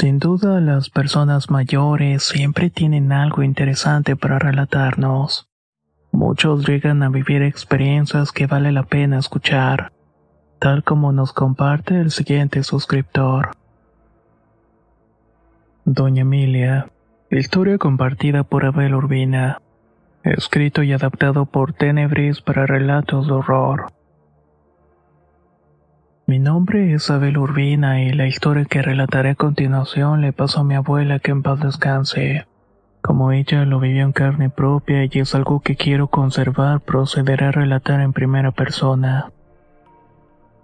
Sin duda las personas mayores siempre tienen algo interesante para relatarnos. Muchos llegan a vivir experiencias que vale la pena escuchar, tal como nos comparte el siguiente suscriptor. Doña Emilia, historia compartida por Abel Urbina, escrito y adaptado por Tenebris para relatos de horror. Mi nombre es Abel Urbina y la historia que relataré a continuación le pasó a mi abuela que en paz descanse. Como ella lo vivió en carne propia y es algo que quiero conservar, procederé a relatar en primera persona.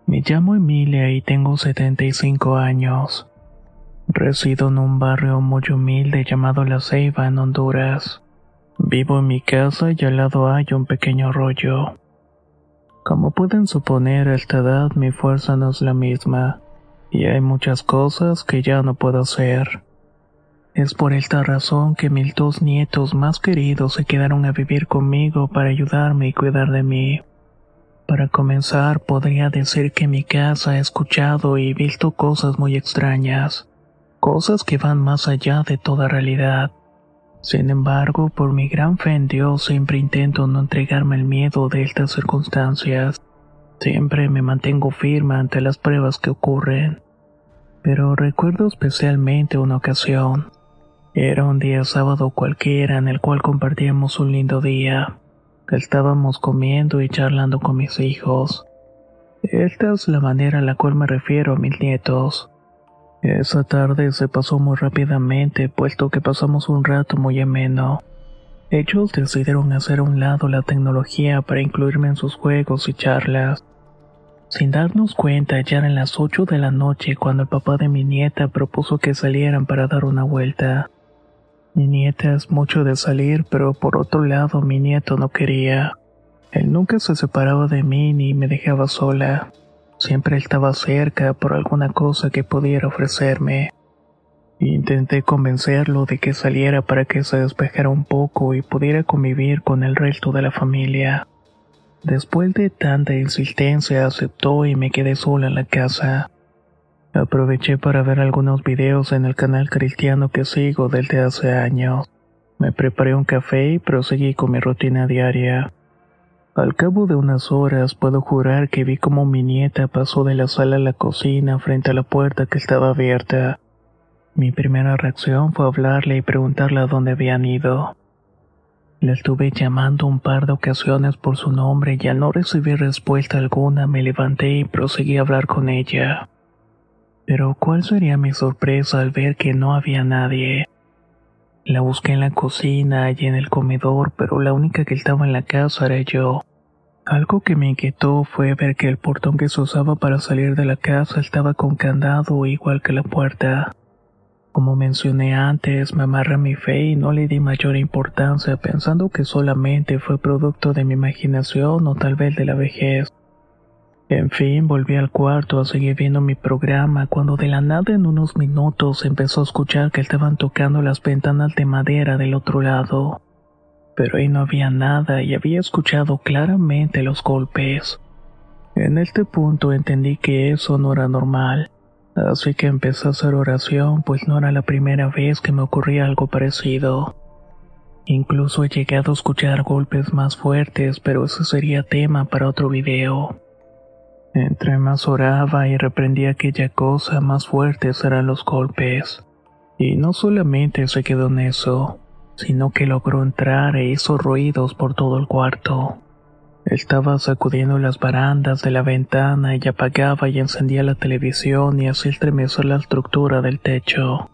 Me llamo Emilia y tengo 75 años. Resido en un barrio muy humilde llamado La Ceiba en Honduras. Vivo en mi casa y al lado hay un pequeño arroyo. Como pueden suponer, a esta edad mi fuerza no es la misma, y hay muchas cosas que ya no puedo hacer. Es por esta razón que mis dos nietos más queridos se quedaron a vivir conmigo para ayudarme y cuidar de mí. Para comenzar, podría decir que mi casa ha escuchado y visto cosas muy extrañas, cosas que van más allá de toda realidad. Sin embargo, por mi gran fe en Dios siempre intento no entregarme el miedo de estas circunstancias. Siempre me mantengo firme ante las pruebas que ocurren. Pero recuerdo especialmente una ocasión. Era un día sábado cualquiera en el cual compartíamos un lindo día. Estábamos comiendo y charlando con mis hijos. Esta es la manera a la cual me refiero a mis nietos. Esa tarde se pasó muy rápidamente, puesto que pasamos un rato muy ameno. Ellos decidieron hacer a un lado la tecnología para incluirme en sus juegos y charlas. Sin darnos cuenta, ya eran las 8 de la noche cuando el papá de mi nieta propuso que salieran para dar una vuelta. Mi nieta es mucho de salir, pero por otro lado mi nieto no quería. Él nunca se separaba de mí ni me dejaba sola. Siempre estaba cerca por alguna cosa que pudiera ofrecerme. Intenté convencerlo de que saliera para que se despejara un poco y pudiera convivir con el resto de la familia. Después de tanta insistencia aceptó y me quedé sola en la casa. Aproveché para ver algunos videos en el canal cristiano que sigo desde hace años. Me preparé un café y proseguí con mi rutina diaria. Al cabo de unas horas puedo jurar que vi como mi nieta pasó de la sala a la cocina frente a la puerta que estaba abierta. Mi primera reacción fue hablarle y preguntarle a dónde habían ido. La estuve llamando un par de ocasiones por su nombre y al no recibir respuesta alguna me levanté y proseguí a hablar con ella. Pero cuál sería mi sorpresa al ver que no había nadie. La busqué en la cocina y en el comedor, pero la única que estaba en la casa era yo. Algo que me inquietó fue ver que el portón que se usaba para salir de la casa estaba con candado igual que la puerta. Como mencioné antes, me amarra mi fe y no le di mayor importancia pensando que solamente fue producto de mi imaginación o tal vez de la vejez. En fin, volví al cuarto a seguir viendo mi programa cuando de la nada en unos minutos empezó a escuchar que estaban tocando las ventanas de madera del otro lado. Pero ahí no había nada y había escuchado claramente los golpes. En este punto entendí que eso no era normal, así que empecé a hacer oración pues no era la primera vez que me ocurría algo parecido. Incluso he llegado a escuchar golpes más fuertes, pero eso sería tema para otro video. Entre más oraba y reprendía aquella cosa, más fuertes eran los golpes. Y no solamente se quedó en eso, sino que logró entrar e hizo ruidos por todo el cuarto. Estaba sacudiendo las barandas de la ventana y apagaba y encendía la televisión y hacía estremecer la estructura del techo.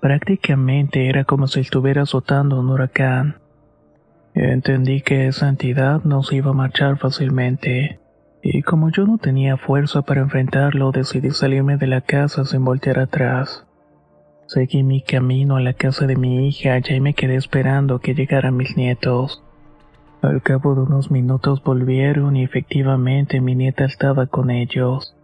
Prácticamente era como si estuviera azotando un huracán. Entendí que esa entidad no se iba a marchar fácilmente, y como yo no tenía fuerza para enfrentarlo, decidí salirme de la casa sin voltear atrás. Seguí mi camino a la casa de mi hija y me quedé esperando que llegaran mis nietos. Al cabo de unos minutos volvieron y efectivamente mi nieta estaba con ellos.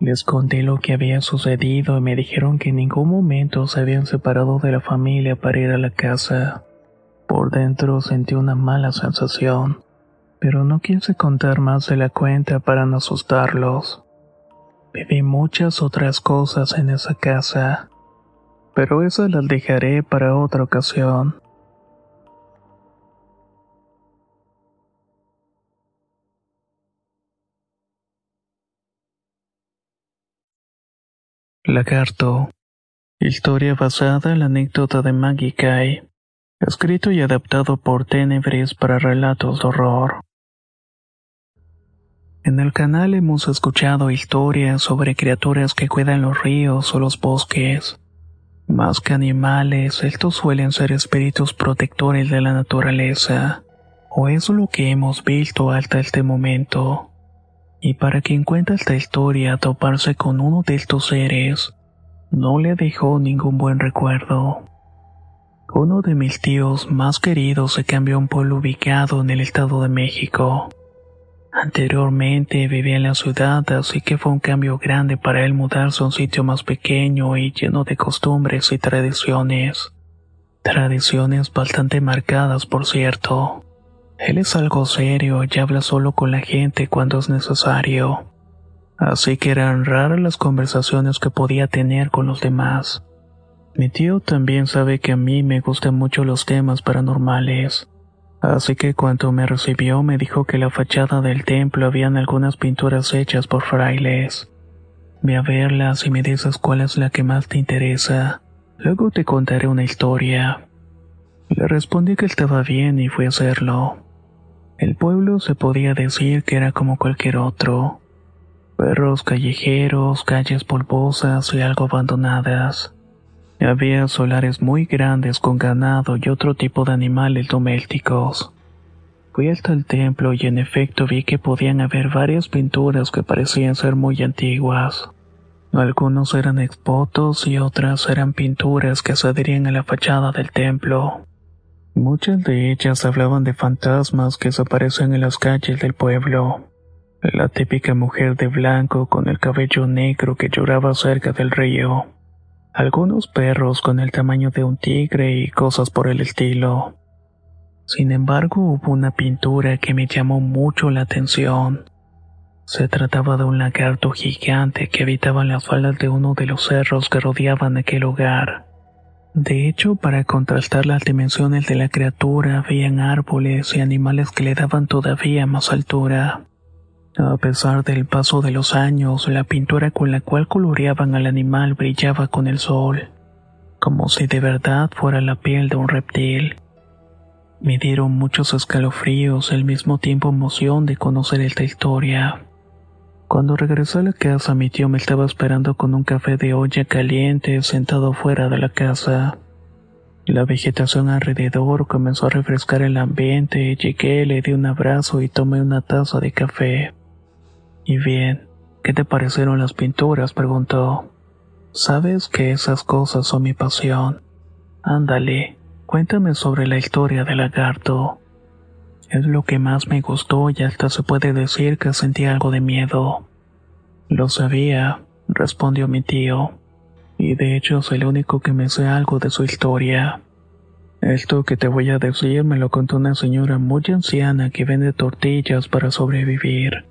Les conté lo que había sucedido y me dijeron que en ningún momento se habían separado de la familia para ir a la casa. Por dentro sentí una mala sensación, pero no quise contar más de la cuenta para no asustarlos. Viví muchas otras cosas en esa casa, pero esas las dejaré para otra ocasión. Lagarto. Historia basada en la anécdota de Maggie Kai. Escrito y adaptado por Tenebris para relatos de horror. En el canal hemos escuchado historias sobre criaturas que cuidan los ríos o los bosques. Más que animales, estos suelen ser espíritus protectores de la naturaleza, o es lo que hemos visto hasta este momento. Y para quien cuenta esta historia, toparse con uno de estos seres no le dejó ningún buen recuerdo. Uno de mis tíos más queridos se cambió a un pueblo ubicado en el Estado de México. Anteriormente vivía en la ciudad, así que fue un cambio grande para él mudarse a un sitio más pequeño y lleno de costumbres y tradiciones. Tradiciones bastante marcadas, por cierto. Él es algo serio y habla solo con la gente cuando es necesario. Así que eran raras las conversaciones que podía tener con los demás. Mi tío también sabe que a mí me gustan mucho los temas paranormales. Así que cuando me recibió me dijo que la fachada del templo habían algunas pinturas hechas por frailes. Ve a verlas y me dices cuál es la que más te interesa. Luego te contaré una historia. Le respondí que estaba bien y fui a hacerlo. El pueblo se podía decir que era como cualquier otro. Perros callejeros, calles polvosas y algo abandonadas. Había solares muy grandes con ganado y otro tipo de animales domésticos. Fui hasta el templo y en efecto vi que podían haber varias pinturas que parecían ser muy antiguas. Algunos eran expotos y otras eran pinturas que se adherían a la fachada del templo. Muchas de ellas hablaban de fantasmas que se aparecen en las calles del pueblo. La típica mujer de blanco con el cabello negro que lloraba cerca del río. Algunos perros con el tamaño de un tigre y cosas por el estilo. Sin embargo, hubo una pintura que me llamó mucho la atención. Se trataba de un lagarto gigante que habitaba las faldas de uno de los cerros que rodeaban aquel lugar. De hecho, para contrastar las dimensiones de la criatura, habían árboles y animales que le daban todavía más altura. A pesar del paso de los años, la pintura con la cual coloreaban al animal brillaba con el sol, como si de verdad fuera la piel de un reptil. Me dieron muchos escalofríos al mismo tiempo emoción de conocer esta historia. Cuando regresé a la casa, mi tío me estaba esperando con un café de olla caliente sentado fuera de la casa. La vegetación alrededor comenzó a refrescar el ambiente, llegué, le di un abrazo y tomé una taza de café. Y bien, ¿qué te parecieron las pinturas? preguntó. Sabes que esas cosas son mi pasión. Ándale, cuéntame sobre la historia del lagarto. Es lo que más me gustó y hasta se puede decir que sentí algo de miedo. Lo sabía, respondió mi tío, y de hecho soy el único que me sé algo de su historia. Esto que te voy a decir me lo contó una señora muy anciana que vende tortillas para sobrevivir.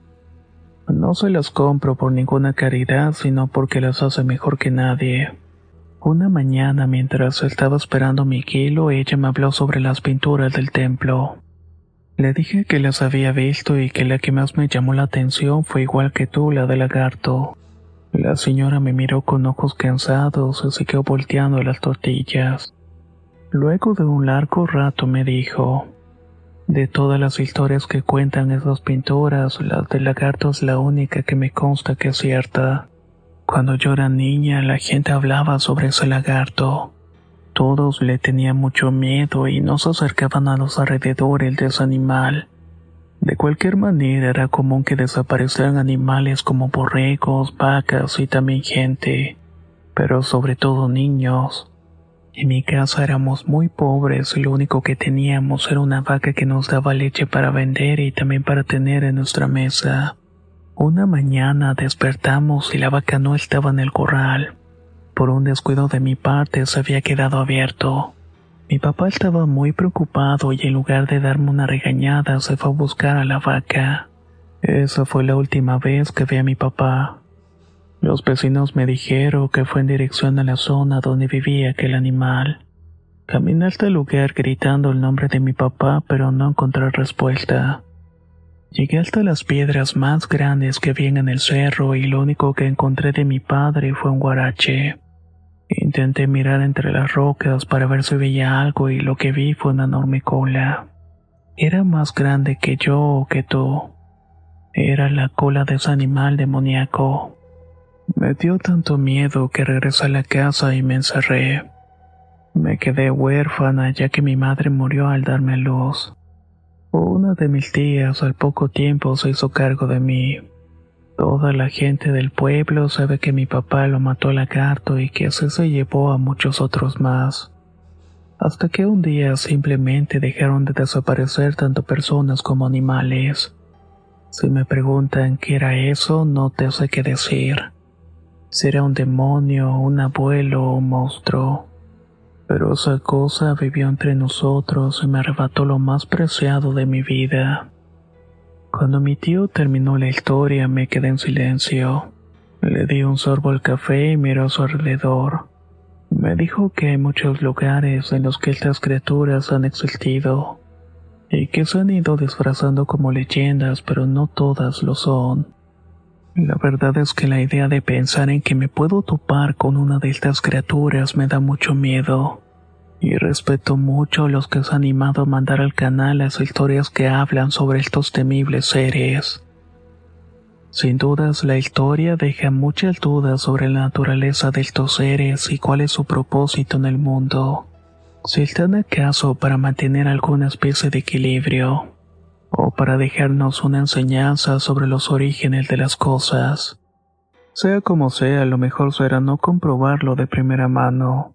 No se las compro por ninguna caridad, sino porque las hace mejor que nadie. Una mañana, mientras estaba esperando mi kilo, ella me habló sobre las pinturas del templo. Le dije que las había visto y que la que más me llamó la atención fue igual que tú, la del lagarto. La señora me miró con ojos cansados y siguió volteando las tortillas. Luego de un largo rato me dijo, De todas las historias que cuentan esas pinturas, la del lagarto es la única que me consta que es cierta. Cuando yo era niña, la gente hablaba sobre ese lagarto. Todos le tenían mucho miedo y no se acercaban a los alrededores de ese animal. De cualquier manera era común que desaparecieran animales como borregos, vacas y también gente, pero sobre todo niños. En mi casa éramos muy pobres y lo único que teníamos era una vaca que nos daba leche para vender y también para tener en nuestra mesa. Una mañana despertamos y la vaca no estaba en el corral. Por un descuido de mi parte se había quedado abierto. Mi papá estaba muy preocupado y en lugar de darme una regañada se fue a buscar a la vaca. Esa fue la última vez que vi a mi papá. Los vecinos me dijeron que fue en dirección a la zona donde vivía aquel animal. Caminé hasta el lugar gritando el nombre de mi papá, pero no encontré respuesta. Llegué hasta las piedras más grandes que vi en el cerro y lo único que encontré de mi padre fue un guarache. Intenté mirar entre las rocas para ver si veía algo y lo que vi fue una enorme cola. Era más grande que yo o que tú. Era la cola de ese animal demoníaco. Me dio tanto miedo que regresé a la casa y me encerré. Me quedé huérfana ya que mi madre murió al darme luz. Una de mis tías al poco tiempo se hizo cargo de mí. Toda la gente del pueblo sabe que mi papá lo mató al lagarto y que así se llevó a muchos otros más. Hasta que un día simplemente dejaron de desaparecer tanto personas como animales. Si me preguntan qué era eso, no te sé qué decir. Si era un demonio, un abuelo o un monstruo. Pero esa cosa vivió entre nosotros y me arrebató lo más preciado de mi vida. Cuando mi tío terminó la historia me quedé en silencio. Le di un sorbo al café y miró a su alrededor. Me dijo que hay muchos lugares en los que estas criaturas han existido y que se han ido disfrazando como leyendas, pero no todas lo son. La verdad es que la idea de pensar en que me puedo topar con una de estas criaturas me da mucho miedo y respeto mucho a los que se han animado a mandar al canal las historias que hablan sobre estos temibles seres. Sin dudas, la historia deja muchas dudas sobre la naturaleza de estos seres y cuál es su propósito en el mundo. Si están acaso para mantener alguna especie de equilibrio, o para dejarnos una enseñanza sobre los orígenes de las cosas. Sea como sea, lo mejor será no comprobarlo de primera mano.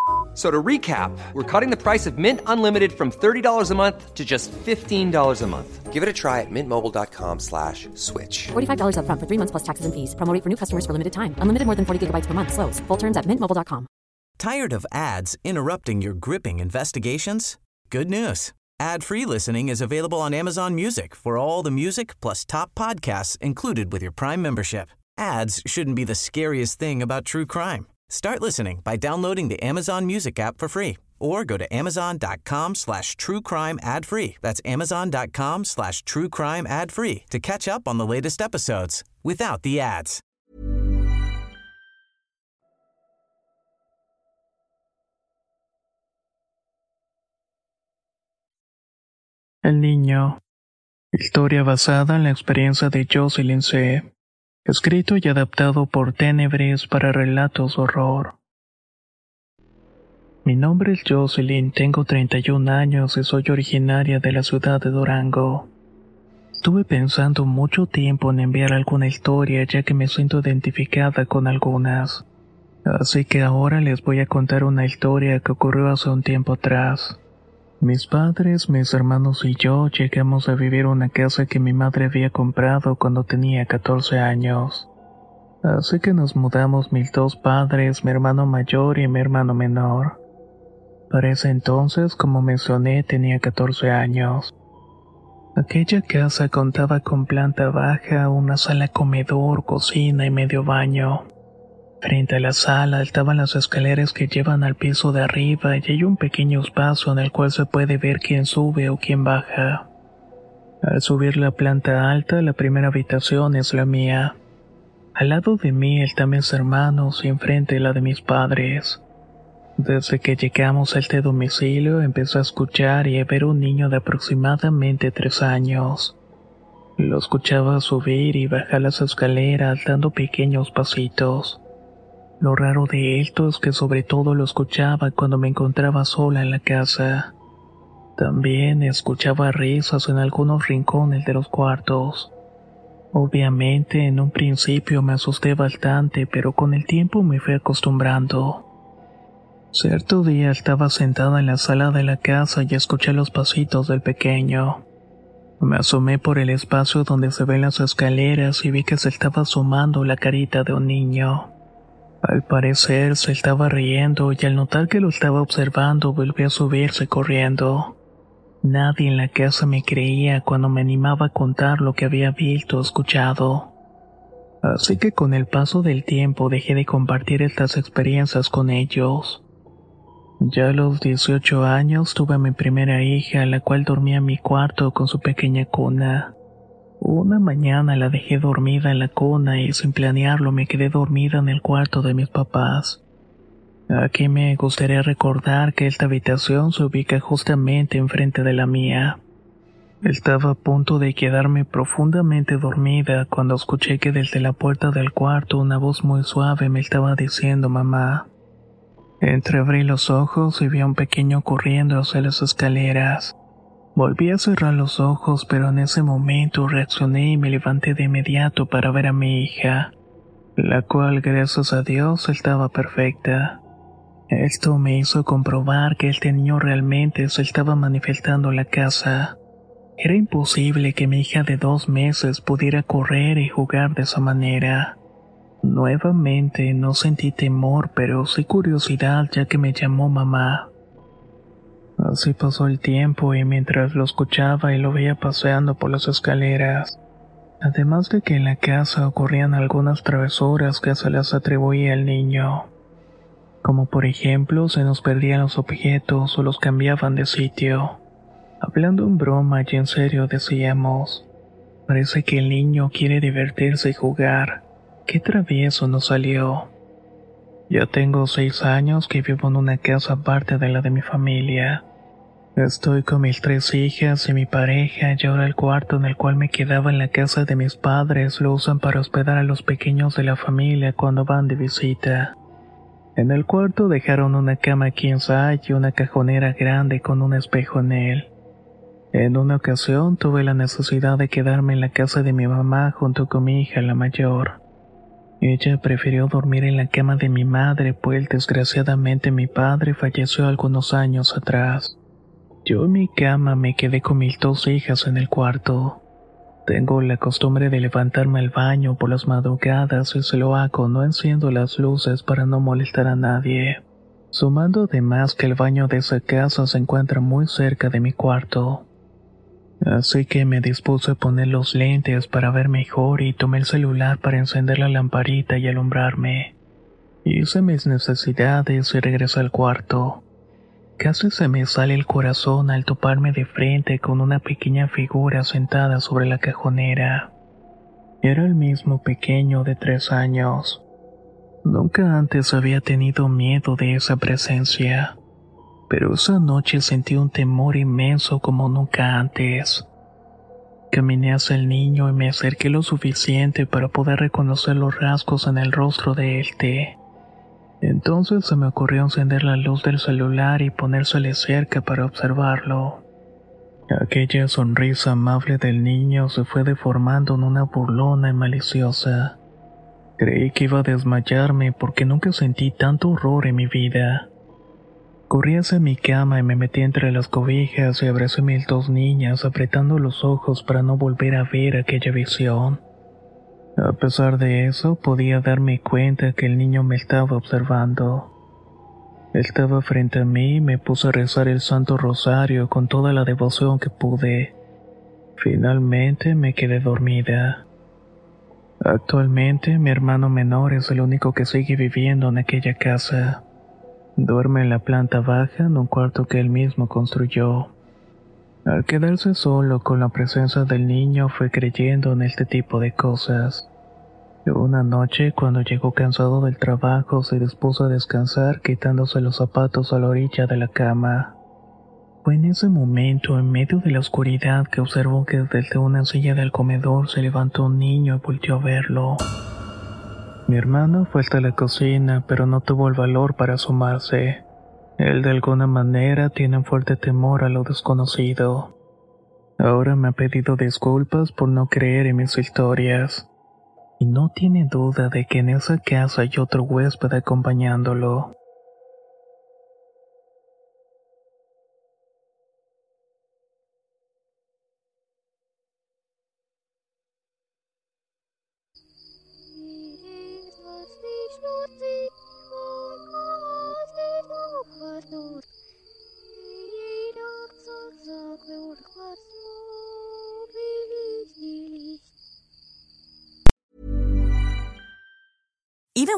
So to recap, we're cutting the price of Mint Unlimited from $30 a month to just $15 a month. Give it a try at mintmobile.com slash switch. $45 up front for three months plus taxes and fees. Promo rate for new customers for limited time. Unlimited more than 40 gigabytes per month. Slows. Full terms at mintmobile.com. Tired of ads interrupting your gripping investigations? Good news. Ad-free listening is available on Amazon Music for all the music plus top podcasts included with your Prime membership. Ads shouldn't be the scariest thing about true crime. Start listening by downloading the Amazon Music app for free or go to amazon.com slash true crime ad free. That's amazon.com slash true crime ad free to catch up on the latest episodes without the ads. El niño. Historia basada en la experiencia de Jocelyn C. Escrito y adaptado por Tenebres para relatos horror. Mi nombre es Jocelyn, tengo 31 años y soy originaria de la ciudad de Durango. Estuve pensando mucho tiempo en enviar alguna historia ya que me siento identificada con algunas. Así que ahora les voy a contar una historia que ocurrió hace un tiempo atrás. Mis padres, mis hermanos y yo llegamos a vivir una casa que mi madre había comprado cuando tenía 14 años. Así que nos mudamos mis dos padres, mi hermano mayor y mi hermano menor. Para ese entonces, como mencioné, tenía 14 años. Aquella casa contaba con planta baja, una sala comedor, cocina y medio baño. Frente a la sala estaban las escaleras que llevan al piso de arriba y hay un pequeño espacio en el cual se puede ver quién sube o quién baja. Al subir la planta alta, la primera habitación es la mía. Al lado de mí están mis hermanos y enfrente la de mis padres. Desde que llegamos a este domicilio empecé a escuchar y a ver un niño de aproximadamente tres años. Lo escuchaba subir y bajar las escaleras dando pequeños pasitos. Lo raro de esto es que sobre todo lo escuchaba cuando me encontraba sola en la casa. También escuchaba risas en algunos rincones de los cuartos. Obviamente en un principio me asusté bastante, pero con el tiempo me fui acostumbrando. Cierto día estaba sentada en la sala de la casa y escuché los pasitos del pequeño. Me asomé por el espacio donde se ven las escaleras y vi que se estaba asomando la carita de un niño. Al parecer se estaba riendo y al notar que lo estaba observando volvió a subirse corriendo. Nadie en la casa me creía cuando me animaba a contar lo que había visto o escuchado. Así que con el paso del tiempo dejé de compartir estas experiencias con ellos. Ya a los 18 años tuve a mi primera hija, la cual dormía en mi cuarto con su pequeña cuna. Una mañana la dejé dormida en la cuna y sin planearlo me quedé dormida en el cuarto de mis papás. Aquí me gustaría recordar que esta habitación se ubica justamente enfrente de la mía. Estaba a punto de quedarme profundamente dormida cuando escuché que desde la puerta del cuarto una voz muy suave me estaba diciendo mamá. Entreabrí los ojos y vi a un pequeño corriendo hacia las escaleras. Volví a cerrar los ojos, pero en ese momento reaccioné y me levanté de inmediato para ver a mi hija, la cual, gracias a Dios, estaba perfecta. Esto me hizo comprobar que este niño realmente se estaba manifestando en la casa. Era imposible que mi hija de dos meses pudiera correr y jugar de esa manera. Nuevamente no sentí temor, pero sí curiosidad ya que me llamó mamá. Así pasó el tiempo y mientras lo escuchaba y lo veía paseando por las escaleras, además de que en la casa ocurrían algunas travesuras que se las atribuía al niño, como por ejemplo se nos perdían los objetos o los cambiaban de sitio. Hablando en broma y en serio decíamos, parece que el niño quiere divertirse y jugar, qué travieso nos salió. Ya tengo seis años que vivo en una casa aparte de la de mi familia. Estoy con mis tres hijas y mi pareja y ahora el cuarto en el cual me quedaba en la casa de mis padres lo usan para hospedar a los pequeños de la familia cuando van de visita. En el cuarto dejaron una cama king y una cajonera grande con un espejo en él. En una ocasión tuve la necesidad de quedarme en la casa de mi mamá junto con mi hija la mayor. Ella prefirió dormir en la cama de mi madre, pues desgraciadamente mi padre falleció algunos años atrás. Yo en mi cama me quedé con mis dos hijas en el cuarto. Tengo la costumbre de levantarme al baño por las madrugadas y se lo hago no enciendo las luces para no molestar a nadie. Sumando además que el baño de esa casa se encuentra muy cerca de mi cuarto. Así que me dispuse a poner los lentes para ver mejor y tomé el celular para encender la lamparita y alumbrarme. Hice mis necesidades y regresé al cuarto. Casi se me sale el corazón al toparme de frente con una pequeña figura sentada sobre la cajonera. Era el mismo pequeño de tres años. Nunca antes había tenido miedo de esa presencia, pero esa noche sentí un temor inmenso como nunca antes. Caminé hacia el niño y me acerqué lo suficiente para poder reconocer los rasgos en el rostro de éste. Entonces se me ocurrió encender la luz del celular y ponérsele cerca para observarlo. Aquella sonrisa amable del niño se fue deformando en una burlona y maliciosa. Creí que iba a desmayarme porque nunca sentí tanto horror en mi vida. Corrí hacia mi cama y me metí entre las cobijas y abracé a mis dos niñas apretando los ojos para no volver a ver aquella visión. A pesar de eso, podía darme cuenta que el niño me estaba observando. Estaba frente a mí y me puse a rezar el Santo Rosario con toda la devoción que pude. Finalmente me quedé dormida. Actualmente mi hermano menor es el único que sigue viviendo en aquella casa. Duerme en la planta baja en un cuarto que él mismo construyó. Al quedarse solo con la presencia del niño fue creyendo en este tipo de cosas. Una noche, cuando llegó cansado del trabajo, se dispuso a descansar quitándose los zapatos a la orilla de la cama. Fue en ese momento, en medio de la oscuridad, que observó que desde una silla del comedor se levantó un niño y volvió a verlo. Mi hermano fue hasta la cocina, pero no tuvo el valor para asomarse. Él de alguna manera tiene un fuerte temor a lo desconocido. Ahora me ha pedido disculpas por no creer en mis historias y no tiene duda de que en esa casa hay otro huésped acompañándolo.